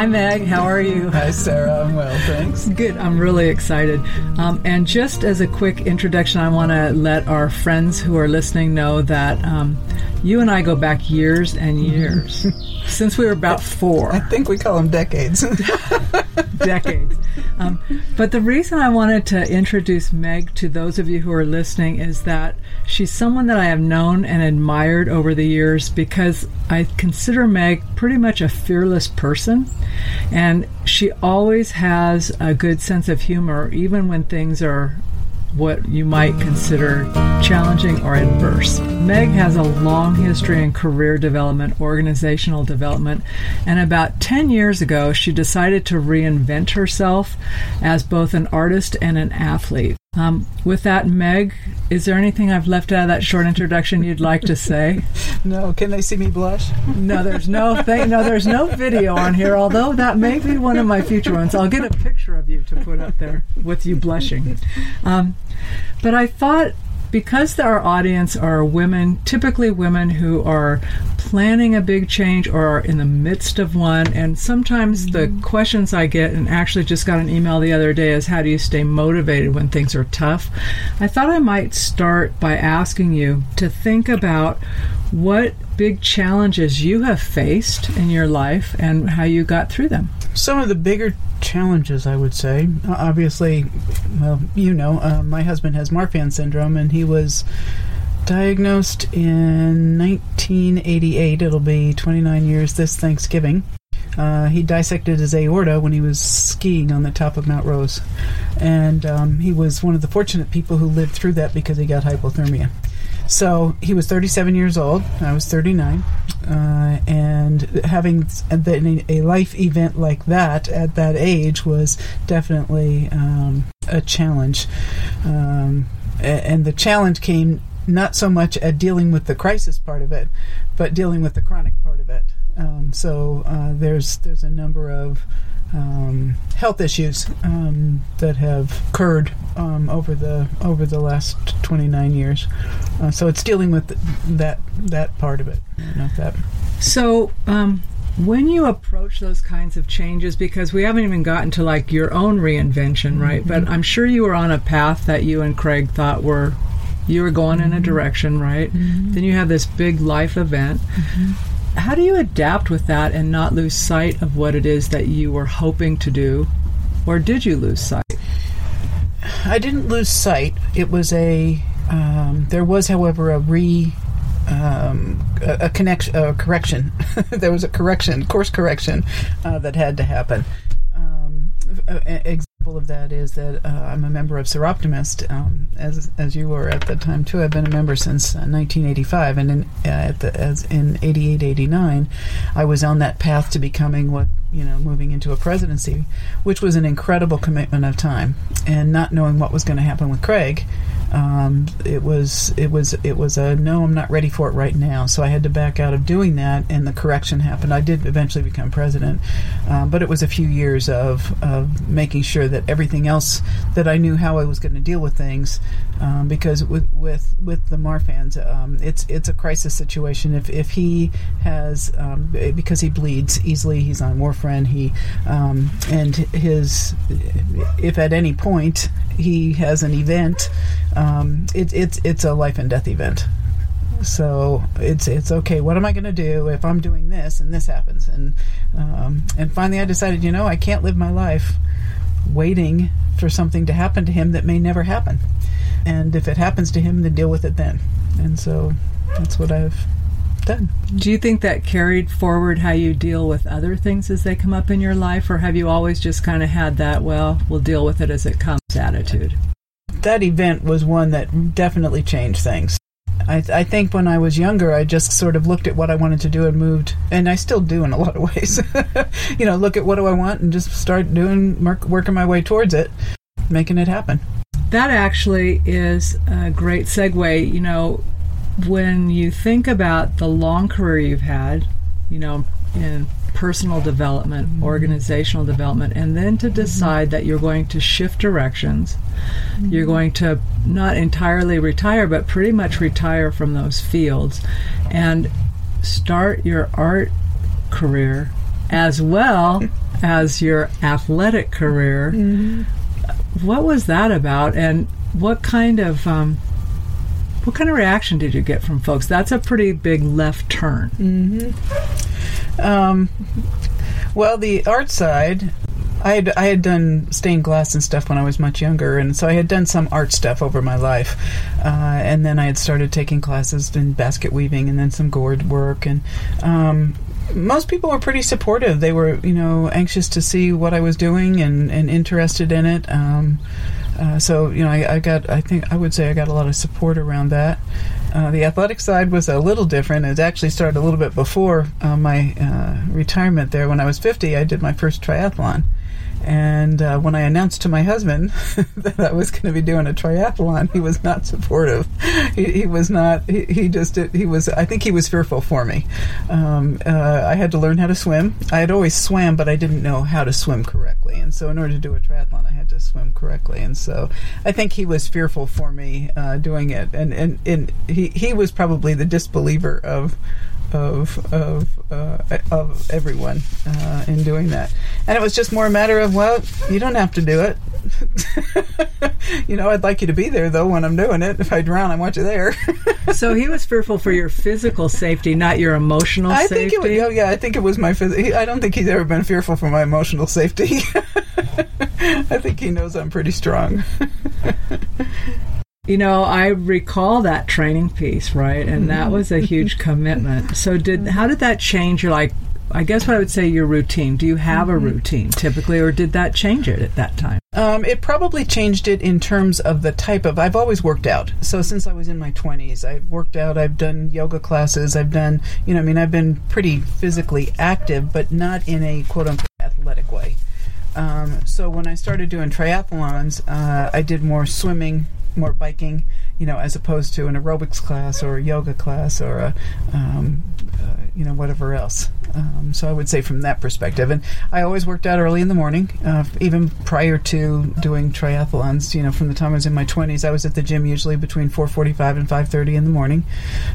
Hi, Meg. How are you? Hi, Sarah. I'm well, thanks. Good. I'm really excited. Um, and just as a quick introduction, I want to let our friends who are listening know that um, you and I go back years and years since we were about four. I think we call them decades. decades. Um, but the reason I wanted to introduce Meg to those of you who are listening is that she's someone that I have known and admired over the years because I consider Meg pretty much a fearless person. And she always has a good sense of humor, even when things are what you might consider challenging or adverse. Meg has a long history in career development, organizational development, and about 10 years ago, she decided to reinvent herself as both an artist and an athlete. Um, with that, Meg, is there anything I've left out of that short introduction you'd like to say? no. Can they see me blush? No, there's no thing. No, there's no video on here. Although that may be one of my future ones. I'll get a picture of you to put up there with you blushing. Um, but I thought because our audience are women, typically women who are planning a big change or are in the midst of one, and sometimes mm-hmm. the questions I get, and actually just got an email the other day, is how do you stay motivated when things are tough? I thought I might start by asking you to think about what big challenges you have faced in your life and how you got through them. Some of the bigger challenges, I would say. Obviously, well, you know, uh, my husband has Marfan syndrome, and he was diagnosed in 1988. It'll be 29 years this Thanksgiving. Uh, he dissected his aorta when he was skiing on the top of Mount Rose. And um, he was one of the fortunate people who lived through that because he got hypothermia. So he was 37 years old. I was 39. Uh, and having a life event like that at that age was definitely um, a challenge. Um, and the challenge came not so much at dealing with the crisis part of it, but dealing with the chronic part of it. Um, so uh, there's there's a number of um, health issues um, that have occurred um, over the over the last 29 years. Uh, so it's dealing with that that part of it. Not that. So. Um, when you approach those kinds of changes, because we haven't even gotten to like your own reinvention, right? Mm-hmm. But I'm sure you were on a path that you and Craig thought were you were going in a mm-hmm. direction, right? Mm-hmm. Then you have this big life event. How do you adapt with that and not lose sight of what it is that you were hoping to do? Or did you lose sight? I didn't lose sight. It was a, um, there was, however, a re, um, a, a, connection, a correction. there was a correction, course correction uh, that had to happen. Um, example of that is that uh, I'm a member of Soroptimist, um, as as you were at the time too. I've been a member since uh, 1985, and in uh, at the, as in 88, 89, I was on that path to becoming what you know, moving into a presidency, which was an incredible commitment of time, and not knowing what was going to happen with Craig um, it was it was it was a no i'm not ready for it right now. So i had to back out of doing that and the correction happened. I did eventually become president um, but it was a few years of, of making sure that everything else that i knew how i was going to deal with things um, because with with with the marfans um, it's it's a crisis situation. If if he has um, because he bleeds easily he's on warfarin he um, and his if at any point he has an event um, it, it's it's a life and death event. So it's it's okay. What am I going to do if I'm doing this and this happens? And um, and finally, I decided, you know, I can't live my life waiting for something to happen to him that may never happen. And if it happens to him, then deal with it then. And so that's what I've done. Do you think that carried forward how you deal with other things as they come up in your life, or have you always just kind of had that, well, we'll deal with it as it comes attitude? that event was one that definitely changed things. I, I, think when I was younger, I just sort of looked at what I wanted to do and moved, and I still do in a lot of ways. you know, look at what do I want and just start doing, work, working my way towards it, making it happen. That actually is a great segue. You know, when you think about the long career you've had, you know, in personal development, mm-hmm. organizational development, and then to decide mm-hmm. that you're going to shift directions. Mm-hmm. You're going to not entirely retire, but pretty much retire from those fields and start your art career as well as your athletic career. What was that about, and what kind of um, what kind of reaction did you get from folks? That's a pretty big left turn. Um, well, the art side, I had I had done stained glass and stuff when I was much younger, and so I had done some art stuff over my life, uh, and then I had started taking classes in basket weaving and then some gourd work, and um, most people were pretty supportive. They were, you know, anxious to see what I was doing and, and interested in it. Um, uh, so, you know, I, I got, I think, I would say I got a lot of support around that. Uh, the athletic side was a little different. It actually started a little bit before uh, my uh, retirement there. When I was 50, I did my first triathlon. And uh, when I announced to my husband that I was going to be doing a triathlon, he was not supportive. He, he was not. He, he just. He was. I think he was fearful for me. Um, uh, I had to learn how to swim. I had always swam, but I didn't know how to swim correctly. And so, in order to do a triathlon, I had to swim correctly. And so, I think he was fearful for me uh, doing it. And and, and he, he was probably the disbeliever of of of of everyone uh, in doing that, and it was just more a matter of well, you don't have to do it. you know, I'd like you to be there though when I'm doing it. If I drown, I want you there. so he was fearful for your physical safety, not your emotional I safety. think it was, oh, yeah, I think it was my phys- I don't think he's ever been fearful for my emotional safety. I think he knows I'm pretty strong. You know, I recall that training piece, right? And that was a huge commitment. So did how did that change your like I guess what I would say your routine. Do you have a routine typically or did that change it at that time? Um, it probably changed it in terms of the type of. I've always worked out. So since I was in my 20s, I've worked out. I've done yoga classes. I've done, you know, I mean, I've been pretty physically active, but not in a quote unquote athletic way. Um, so when I started doing triathlons, uh, I did more swimming, more biking, you know, as opposed to an aerobics class or a yoga class or a, um, uh, you know, whatever else. Um, so I would say from that perspective, and I always worked out early in the morning, uh, even prior to doing triathlons. You know, from the time I was in my twenties, I was at the gym usually between four forty-five and five thirty in the morning,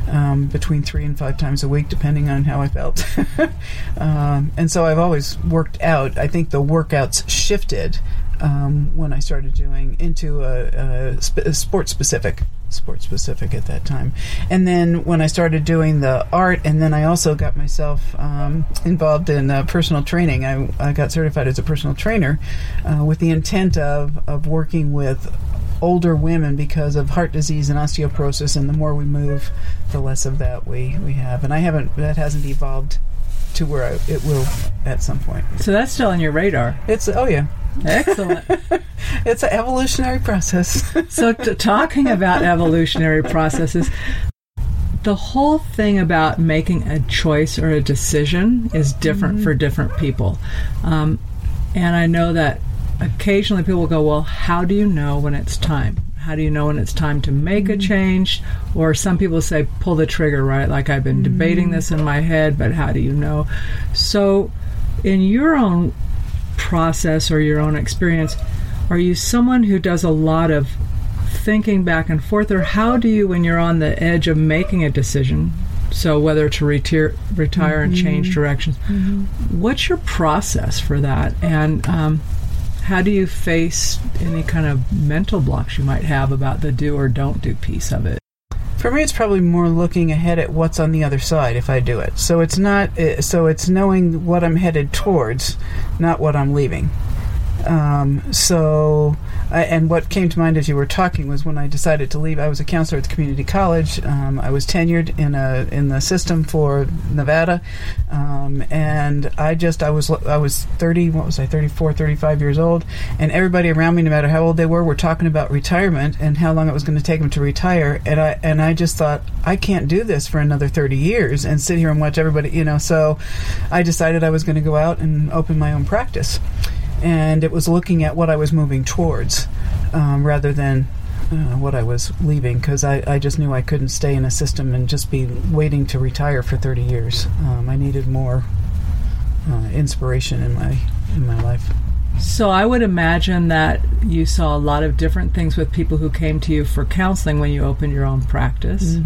um, between three and five times a week, depending on how I felt. um, and so I've always worked out. I think the workouts shifted um, when I started doing into a, a, sp- a sport specific sport specific at that time. And then when I started doing the art and then I also got myself um, involved in uh, personal training. I, I got certified as a personal trainer uh, with the intent of, of working with older women because of heart disease and osteoporosis and the more we move the less of that we, we have. And I haven't that hasn't evolved to where I, it will at some point. So that's still on your radar. it's oh yeah Excellent. it's an evolutionary process. so t- talking about evolutionary processes, the whole thing about making a choice or a decision is different mm-hmm. for different people. Um, and I know that occasionally people will go, Well, how do you know when it's time? How do you know when it's time to make a mm-hmm. change? Or some people say, pull the trigger, right? Like I've been debating mm-hmm. this in my head, but how do you know? So, in your own process or your own experience, are you someone who does a lot of thinking back and forth, or how do you, when you're on the edge of making a decision, so whether to retire, retire and change directions, what's your process for that? And um, how do you face any kind of mental blocks you might have about the do or don't do piece of it? For me, it's probably more looking ahead at what's on the other side if I do it. So it's not. uh, So it's knowing what I'm headed towards, not what I'm leaving. Um, so, I, and what came to mind as you were talking was when I decided to leave. I was a counselor at the community college. Um, I was tenured in a in the system for Nevada, um, and I just I was I was 30. What was I? 34, 35 years old, and everybody around me, no matter how old they were, were talking about retirement and how long it was going to take them to retire. And I and I just thought I can't do this for another 30 years and sit here and watch everybody. You know, so I decided I was going to go out and open my own practice and it was looking at what I was moving towards um, rather than uh, what I was leaving because I, I just knew I couldn't stay in a system and just be waiting to retire for 30 years. Um, I needed more uh, inspiration in my in my life. So I would imagine that you saw a lot of different things with people who came to you for counseling when you opened your own practice.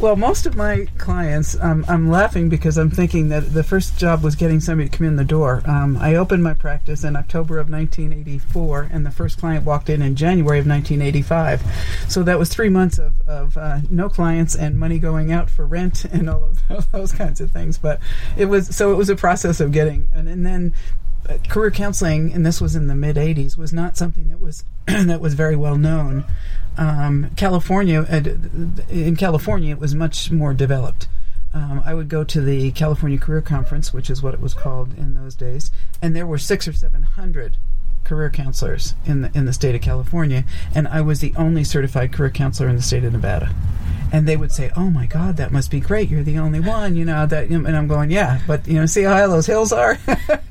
Well, most of my clients, um, I'm laughing because I'm thinking that the first job was getting somebody to come in the door. Um, I opened my practice in October of 1984, and the first client walked in in January of 1985. So that was three months of, of uh, no clients and money going out for rent and all of those kinds of things. But it was so it was a process of getting, and, and then career counseling, and this was in the mid '80s, was not something that was that was very well known um, California, uh, in California, it was much more developed. Um, I would go to the California Career Conference, which is what it was called in those days, and there were six or seven hundred career counselors in the in the state of California, and I was the only certified career counselor in the state of Nevada and they would say, "Oh my God, that must be great! You're the only one." You know that, and I'm going, "Yeah, but you know, see how high those hills are?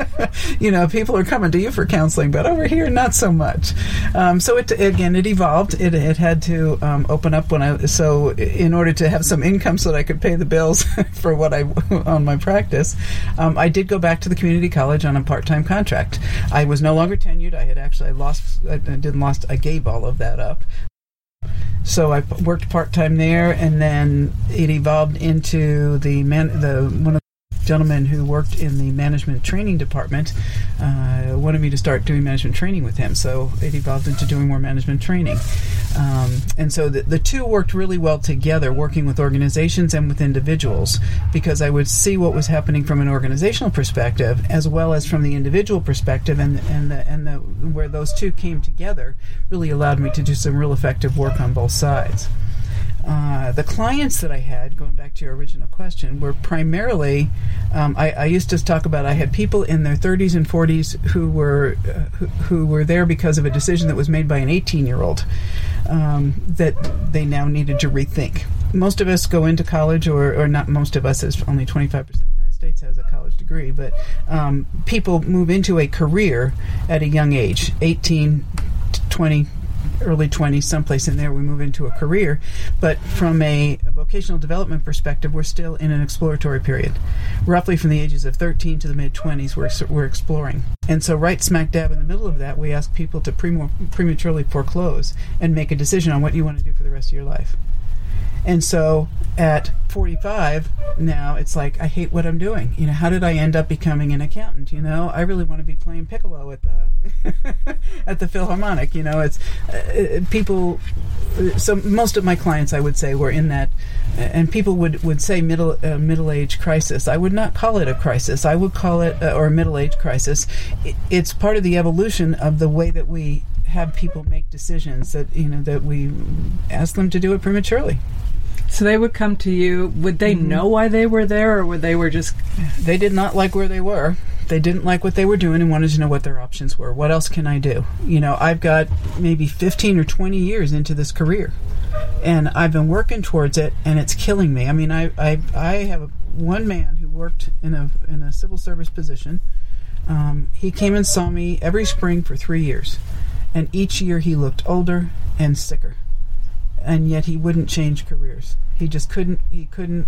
you know, people are coming to you for counseling, but over here, not so much." Um, so it again, it evolved. It, it had to um, open up when I so in order to have some income so that I could pay the bills for what I on my practice. Um, I did go back to the community college on a part time contract. I was no longer tenured. I had actually I lost. I didn't lost. I gave all of that up. So I worked part time there, and then it evolved into the man. The one of the gentlemen who worked in the management training department uh, wanted me to start doing management training with him. So it evolved into doing more management training. Um, and so the, the two worked really well together, working with organizations and with individuals, because I would see what was happening from an organizational perspective as well as from the individual perspective, and and the, and the where those two came together really allowed me to do some real effective work on both sides. Uh, the clients that I had, going back to your original question, were primarily. Um, I, I, used to talk about I had people in their 30s and 40s who were uh, who, who, were there because of a decision that was made by an 18 year old um, that they now needed to rethink. Most of us go into college, or, or not most of us, as only 25 percent of the United States has a college degree, but um, people move into a career at a young age, 18, 20, early 20s, someplace in there, we move into a career. But from a, a, vocational development perspective, we're still in an exploratory period. Roughly from the ages of 13 to the mid 20s, we're, we're exploring. And so, right smack dab in the middle of that, we ask people to prematurely foreclose and make a decision on what you want to do for the rest of your life. And so at 45 now, it's like I hate what I'm doing. You know, how did I end up becoming an accountant? You know, I really want to be playing piccolo at the at the Philharmonic. You know, it's uh, people. So most of my clients, I would say, were in that, and people would would say middle uh, middle age crisis. I would not call it a crisis. I would call it uh, or a middle age crisis. It's part of the evolution of the way that we have people make decisions that you know that we ask them to do it prematurely. So they would come to you. Would they mm-hmm. know why they were there, or would they were just? They did not like where they were. They didn't like what they were doing and wanted to know what their options were. What else can I do? You know, I've got maybe 15 or 20 years into this career, and I've been working towards it, and it's killing me. I mean, I I, I have one man who worked in a in a civil service position. Um, he came and saw me every spring for three years, and each year he looked older and sicker and yet he wouldn't change careers. He just couldn't. He couldn't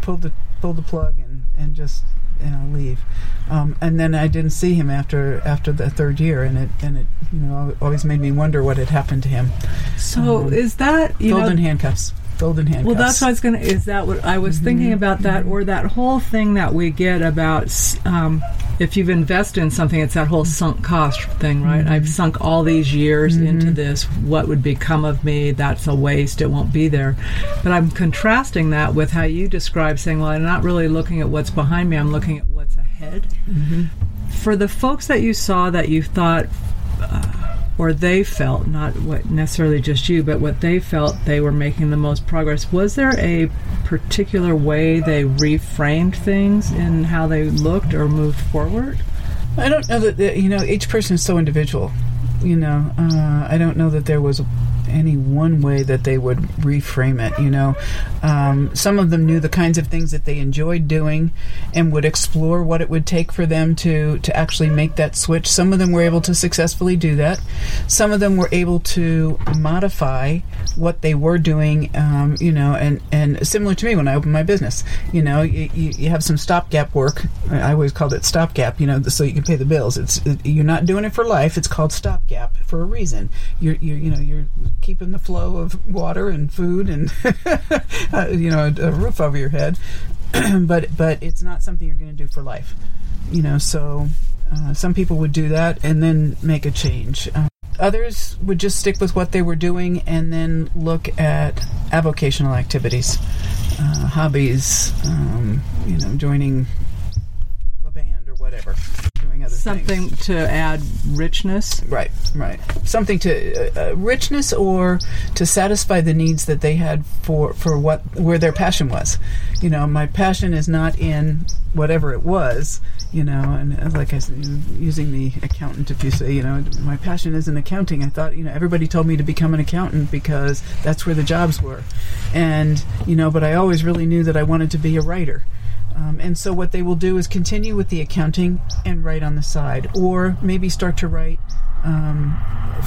pull the pull the plug and and just you know leave. Um, and then I didn't see him after after the third year, and it and it you know always made me wonder what had happened to him. So um, is that you golden know, handcuffs? Golden handcuffs. Well, that's what I was going to. Is that what I was mm-hmm. thinking about that, or that whole thing that we get about um, if you've invested in something, it's that whole sunk cost thing, right? Mm-hmm. I've sunk all these years mm-hmm. into this. What would become of me? That's a waste. It won't be there. But I'm contrasting that with how you describe saying, "Well, I'm not really looking at what's behind me. I'm looking at what's ahead." Mm-hmm. For the folks that you saw that you thought. Uh, or they felt, not what necessarily just you, but what they felt they were making the most progress. Was there a particular way they reframed things in how they looked or moved forward? I don't know that, you know, each person is so individual. You know, uh, I don't know that there was any one way that they would reframe it. You know, um, some of them knew the kinds of things that they enjoyed doing and would explore what it would take for them to to actually make that switch. Some of them were able to successfully do that. Some of them were able to modify what they were doing. Um, you know, and and similar to me when I opened my business. You know, you, you have some stopgap work. I always called it stopgap. You know, so you can pay the bills. It's it, you're not doing it for life. It's called stopgap for a reason. You're, you're you know you're keeping the flow of water and food and uh, you know a, a roof over your head. but but it's not something you're going to do for life. You know, so uh, some people would do that and then make a change. Uh, others would just stick with what they were doing and then look at avocational activities, uh, hobbies, um, you know, joining a band or whatever, other Something things. to add richness. Right, right. Something to uh, uh, richness or to satisfy the needs that they had for for what where their passion was. You know, my passion is not in whatever it was. You know, and uh, like I said, using the accountant, if you say, you know, my passion is in accounting. I thought, you know, everybody told me to become an accountant because that's where the jobs were, and you know, but I always really knew that I wanted to be a writer. Um, and so what they will do is continue with the accounting and write on the side, or maybe start to write um,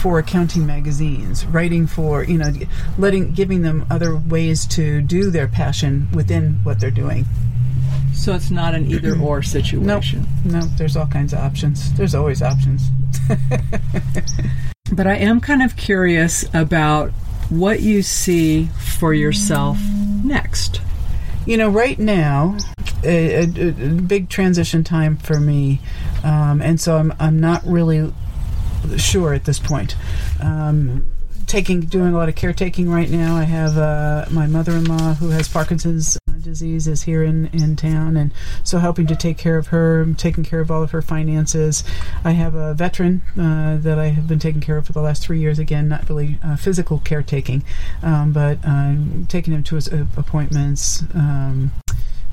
for accounting magazines, writing for you know, letting giving them other ways to do their passion within what they're doing. So it's not an either or Nope, situation. no, there's all kinds of options. There's always options. But I am kind of curious about what you see for yourself next. You know, right now, a, a, a big transition time for me, um, and so I'm I'm not really sure at this point. Um, taking doing a lot of caretaking right now. I have uh, my mother-in-law who has Parkinson's disease is here in in town, and so helping to take care of her, taking care of all of her finances. I have a veteran uh, that I have been taking care of for the last three years. Again, not really uh, physical caretaking, um, but uh, taking him to his uh, appointments. Um,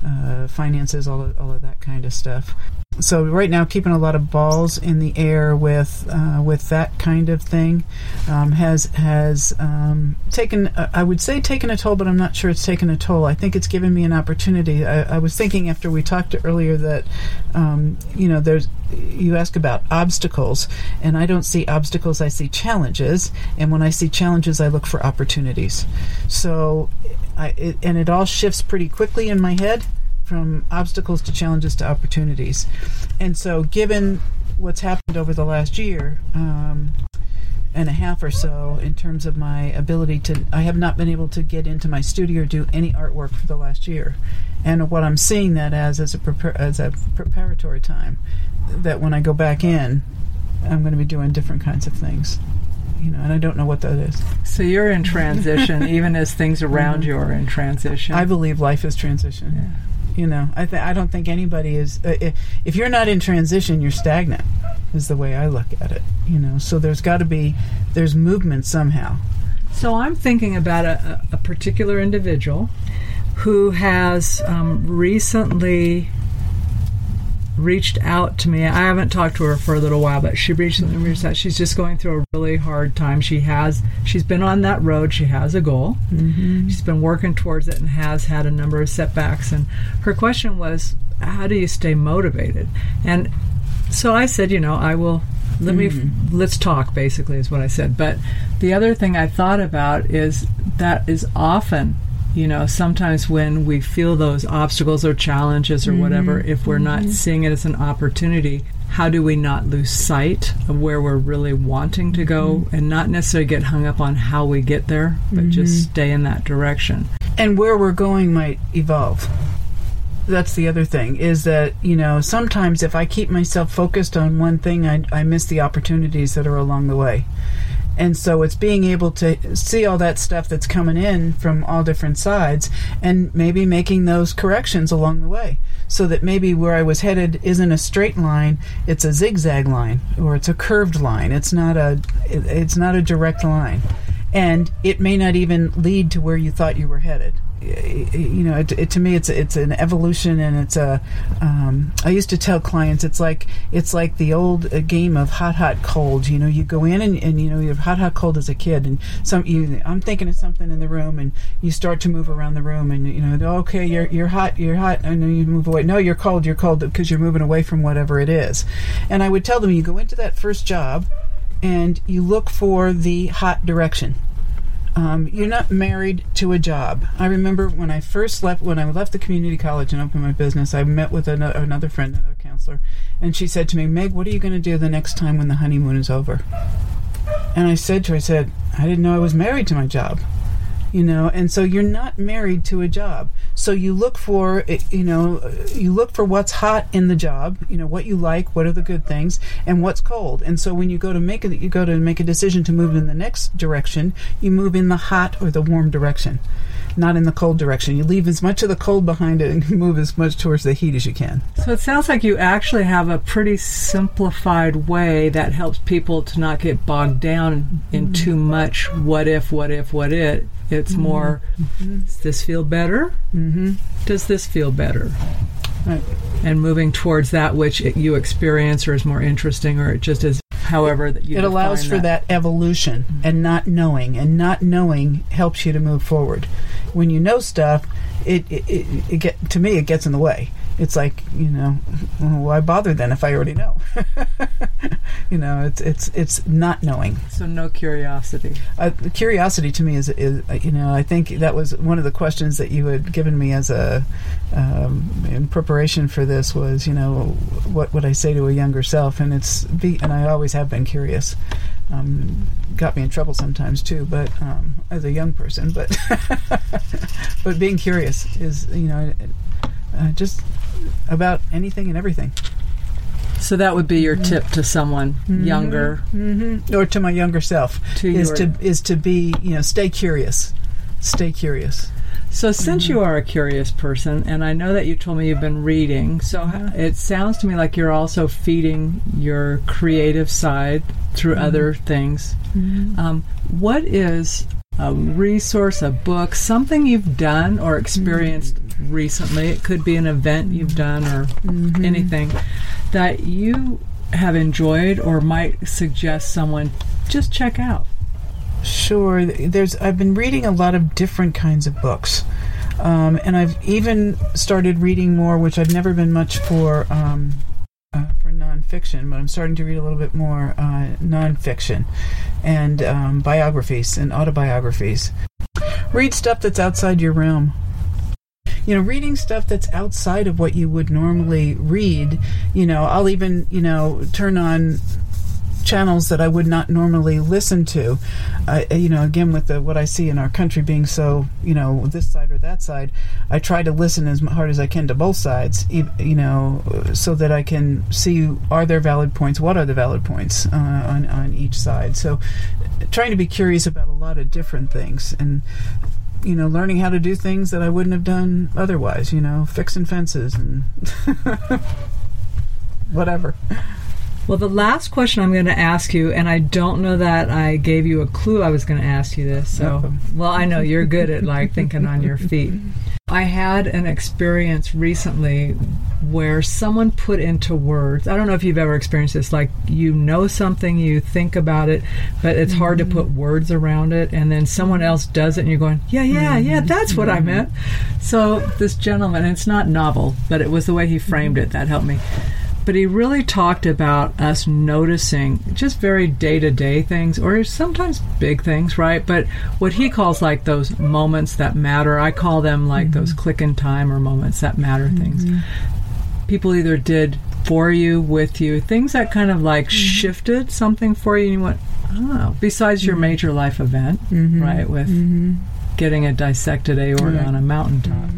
uh, finances, all of, all of that kind of stuff. So right now, keeping a lot of balls in the air with uh, with that kind of thing um, has has um, taken uh, I would say taken a toll, but I'm not sure it's taken a toll. I think it's given me an opportunity. I, I was thinking after we talked earlier that um, you know there's you ask about obstacles, and I don't see obstacles. I see challenges, and when I see challenges, I look for opportunities. So, I it, and it all shifts pretty quickly in my head from obstacles to challenges to opportunities. And so, given what's happened over the last year um, and a half or so, in terms of my ability to, I have not been able to get into my studio or do any artwork for the last year. And what I'm seeing that as as a prepar- as a preparatory time, that when I go back in, I'm going to be doing different kinds of things. You know, and I don't know what that is. So you're in transition, even as things around you are in transition. I believe life is transition. You know, I th- I don't think anybody is. Uh, if you're not in transition, you're stagnant. Is the way I look at it. You know, so there's got to be there's movement somehow. So I'm thinking about a, a a particular individual who has um, recently reached out to me. I haven't talked to her for a little while, but she recently reached out. She's just going through a really hard time. She has she's been on that road. She has a goal. Mm-hmm. She's been working towards it and has had a number of setbacks. And her question was, "How do you stay motivated?" And so I said, you know, I will let me let's talk basically is what I said. But the other thing I thought about is that is often you know sometimes when we feel those obstacles or challenges or whatever mm-hmm. if we're not mm-hmm. seeing it as an opportunity how do we not lose sight of where we're really wanting to go mm-hmm. and not necessarily get hung up on how we get there but just stay in that direction? And where we're going might evolve. That's the other thing is that you know sometimes if I keep myself focused on one thing, I, I miss the opportunities that are along the way. And so it's being able to see all that stuff that's coming in from all different sides and maybe making those corrections along the way. So that maybe where I was headed isn't a straight line, it's a zigzag line or it's a curved line. It's not a it's not a direct line. And it may not even lead to where you thought you were headed you know, it, it, to me, it's it's an evolution, and it's a. Um, I used to tell clients, it's like it's like the old uh, game of hot, hot, cold. You know, you go in and, and you know you're hot, hot, cold as a kid, and some you, I'm thinking of something in the room, and you start to move around the room, and you know, okay, you're you're hot, you're hot, and then you move away. No, you're cold, you're cold because you're moving away from whatever it is. And I would tell them, you go into that first job, and you look for the hot direction. Um, you're not married to a job. I remember when I first left, when I left the community college and opened my business, I met with another, another friend, another counselor, and she said to me, Meg, what are you going to do the next time when the honeymoon is over? And I said to her, I said, I didn't know I was married to my job. You know, and so you're not married to a job. So you look for, eh, you know, you look for what's hot in the job. You know what you like, what are the good things, and what's cold. And so when you go to make a, you go to make a decision to move in the next direction, you move in the hot or the warm direction not in the cold direction. You leave as much of the cold behind it and move as much towards the heat as you can. So it sounds like you actually have a pretty simplified way that helps people to not get bogged down in mm-hmm. too much what if, what if, what if. It's mm-hmm. more, mm-hmm. does this feel better? Mm-hmm. Does this feel better? Right. And moving towards that which you experience or is more interesting or it just is however that you it allows for that, that evolution mm-hmm. and not knowing and not knowing helps you to move forward when you know stuff it, it, it, it get to me it gets in the way. It's like you know why bother then if I already know? You know it's it's it's not knowing. So no curiosity. Uh, curiosity to me is, is you know I think that was one of the questions that you had given me as a um, in preparation for this was you know what would I say to a younger self? And it's be and I always have been curious um, got me in trouble sometimes too, but um, as a young person. But but being curious is you know uh, just about anything and everything. So that would be your tip to someone mm-hmm. younger, mm-hmm. or to my younger self, to is your... to is to be you know stay curious, stay curious. So, since you are a curious person, and I know that you told me you've been reading, so it sounds to me like you're also feeding your creative side through mm-hmm. other things. Mm-hmm. Um, what is a resource, a book, something you've done or experienced mm-hmm. recently? It could be an event you've done or mm-hmm. anything that you have enjoyed or might suggest someone just check out. Sure. There's. I've been reading a lot of different kinds of books, um, and I've even started reading more, which I've never been much for um, uh, for nonfiction, but I'm starting to read a little bit more uh, nonfiction and um, biographies and autobiographies. Read stuff that's outside your realm. You know, reading stuff that's outside of what you would normally read. You know, I'll even you know turn on channels that I would not normally listen to. You know, again with the, what I see in our country being so, you know, this side or that side, I try to listen as hard as I can to both sides. You know, so that I can see are there valid points, what are the valid points uh, on on each side. So, trying to be curious about a lot of different things and you know, learning how to do things that I wouldn't have done otherwise, you know, fixing fences and whatever. Well, the last question I'm going to ask you, and I don't know that I gave you a clue I was going to ask you this. So, well, I know you're good at like thinking on your feet. I had an experience recently where someone put into words. I don't know if you've ever experienced this. Like you know something, you think about it, but it's hard to mm-hmm. put words around it, and then someone else does it, and you're going, "Yeah, yeah, yeah, mm-hmm. that's what I meant." Mm-hmm. So this gentleman, it's not novel, but it was the way he framed it that helped me but he really talked about us noticing just very day to day things, or sometimes big things, right? But what he calls like those moments that matter, I call them like mm-hmm. those click in time or moments that matter mm-hmm. things. People either did for you, with you, things that kind of like mm-hmm. shifted something for you, and you went, oh, besides your mm-hmm. major life event, mm-hmm. right, with mm-hmm. getting a dissected aorta on a mountaintop.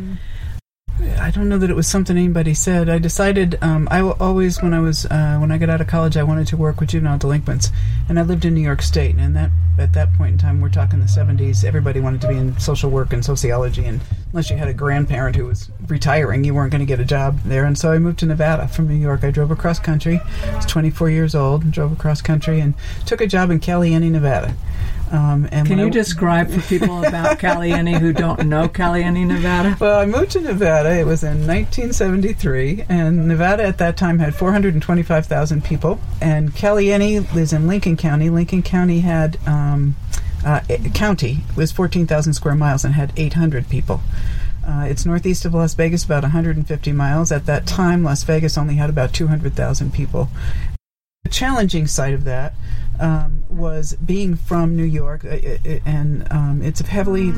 I don't know that it was something anybody said. I decided um, I always, when I was uh, when I got out of college, I wanted to work with juvenile delinquents, and I lived in New York State. And that at that point in time, we're talking the '70s. Everybody wanted to be in social work and sociology, and unless you had a grandparent who was retiring, you weren't going to get a job there. And so I moved to Nevada from New York. I drove across country. I was 24 years old, and drove across country, and took a job in Caliente, Nevada. Um, and Can you I, describe for people about Caliente who don't know Caliente, Nevada? Well, I moved to Nevada. It was in 1973, and Nevada at that time had 425,000 people. And Caliente lives in Lincoln County. Lincoln County had um, uh, county was 14,000 square miles and had 800 people. Uh, it's northeast of Las Vegas, about 150 miles. At that time, Las Vegas only had about 200,000 people. The challenging side of that um, was being from New York, uh, uh, and um, it's a heavily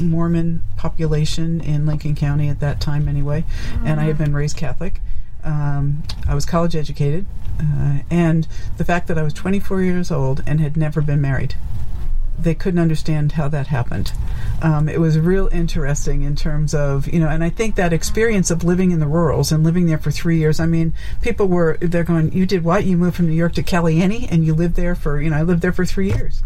Mormon population in Lincoln County at that time, anyway. And I had been raised Catholic. Um, I was college educated, uh, and the fact that I was 24 years old and had never been married they couldn't understand how that happened. Um, it was real interesting in terms of you know, and I think that experience of living in the rurals and living there for three years. I mean, people were they're going, "You did what? You moved from New York to Caliente, and you lived there for you know, I lived there for three years."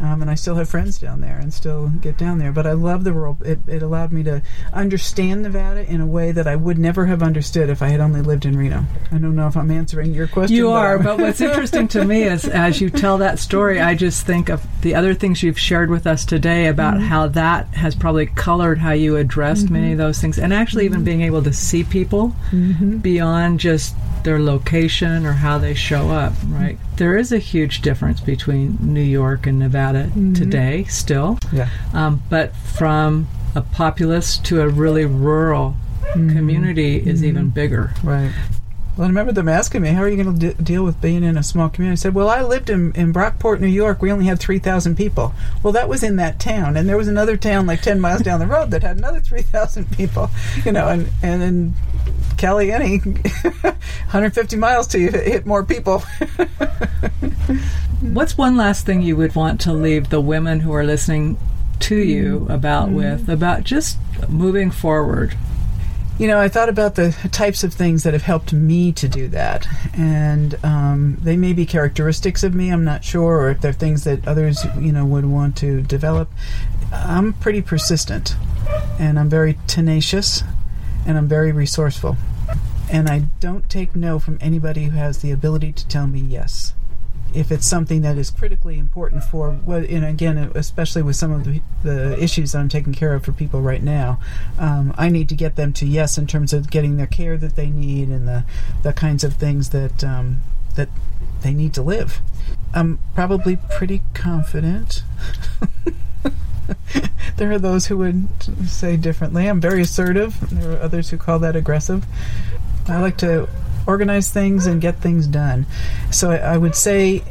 Um, and I still have friends down there and still get down there. But I love the rural. It, it allowed me to understand Nevada in a way that I would never have understood if I had only lived in Reno. I don't know if I'm answering your question. You are, but what's interesting to me is as you tell that story, I just think of the other things you've shared with us today about Mm-hmm. how that has probably colored how you addressed many of those things, and actually even being able to see people Mm-hmm. beyond just their location or how they show up. Right? There is a huge difference between New York and Nevada Mm-hmm. today, still, yeah. um, but from a populous to a really rural Mm-hmm. community is even bigger. Right. Well, I remember them asking me, "How are you going to de- deal with being in a small community?" I said, "Well, I lived in, in Brockport, New York. We only had three thousand people. Well, that was in that town, and there was another town like ten miles down the road that had another three thousand people. You know, and and in Caliente, 150 miles to you hit hit more people. What's one last thing you would want to leave the women who are listening to you about mm-hmm. with about just moving forward? You know, I thought about the types of things that have helped me to do that, and um, they may be characteristics of me. I'm not sure, or if they're things that others, you know, would want to develop. I'm pretty persistent, and I'm very tenacious, and I'm very resourceful, and I don't take no from anybody who has the ability to tell me yes if it's something that is critically important for what know again especially with some of the, the issues that I'm taking care of for people right now um, I need to get them to yes in terms of getting their care that they need and the the kinds of things that um, that they need to live. I'm probably pretty confident. There are those who would say differently. I'm very assertive. There are others who call that aggressive. I like to organize things and get things done. So I, would say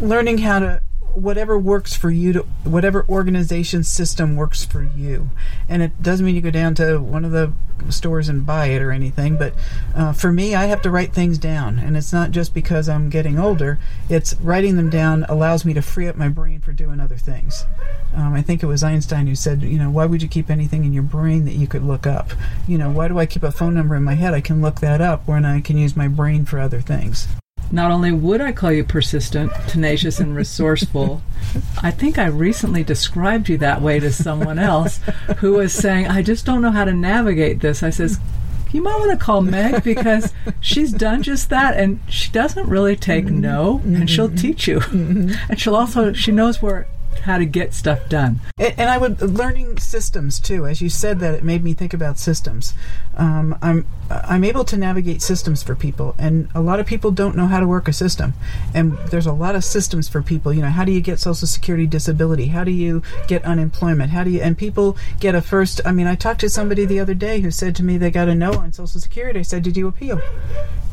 learning how to whatever works for you to whatever organization system works for you. And it doesn't mean you go down to one of the stores and buy it or anything but uh, for me i have to write things down. And it's not just because i'm getting older. It's writing them down allows me to free up my brain for doing other things. Um, i think it was einstein who said you know why would you keep anything in your brain that you could look up? You know why do i keep a phone number in my head? I can look that up when i can use my brain for other things Not only would I call you persistent, tenacious, and resourceful, I think I recently described you that way to someone else who was saying, I just don't know how to navigate this. I says, you might want to call Meg because she's done just that and she doesn't really take no and she'll mm-hmm. teach you. Mm-hmm. And she'll also, she knows where, how to get stuff done. And, I would learning systems too. As you said that, it made me think about systems. Um, I'm I'm able to navigate systems for people, and a lot of people don't know how to work a system. And there's a lot of systems for people. You know, how do you get Social Security disability? How do you get unemployment? How do you? And people get a first. I mean, I talked to somebody the other day who said to me they got a no on Social Security. I said, did you appeal?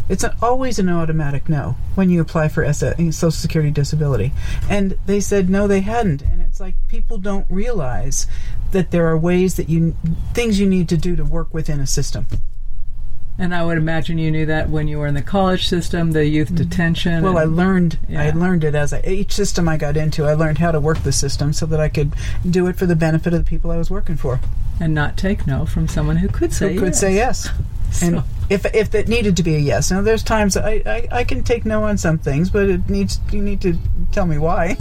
It's an, always an automatic no when you apply for S- Social Security disability. And they said no, they hadn't. And it's like people don't realize that there are ways that you things you need to do to work within a system. And I would imagine you knew that when you were in the college system, the youth mm-hmm. detention. Well, I learned I learned it as I, each system I got into. I learned how to work the system so that I could do it for the benefit of the people I was working for. and not take no from someone who could say Who could yes. say yes. And So- if if it needed to be a yes, now there's times I, I, I can take no on some things, but it needs you need to tell me why.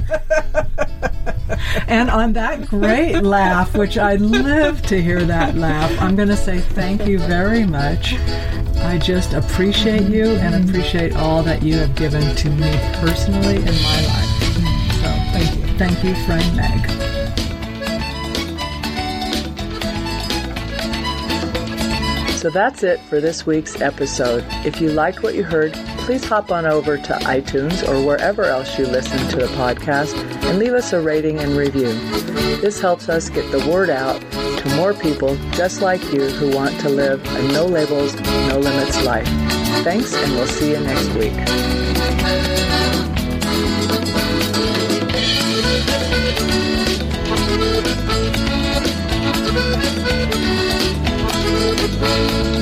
And on that great laugh, which I live to hear that laugh, I'm going to say thank you very much. I just appreciate you and appreciate all that you have given to me personally in my life. So thank you. Thank you, friend Meg. So that's it for this week's episode. If you liked what you heard, please hop on over to iTunes or wherever else you listen to a podcast and leave us a rating and review. This helps us get the word out to more people just like you who want to live a no labels, no limits life. Thanks, and we'll see you next week. Thank you. Música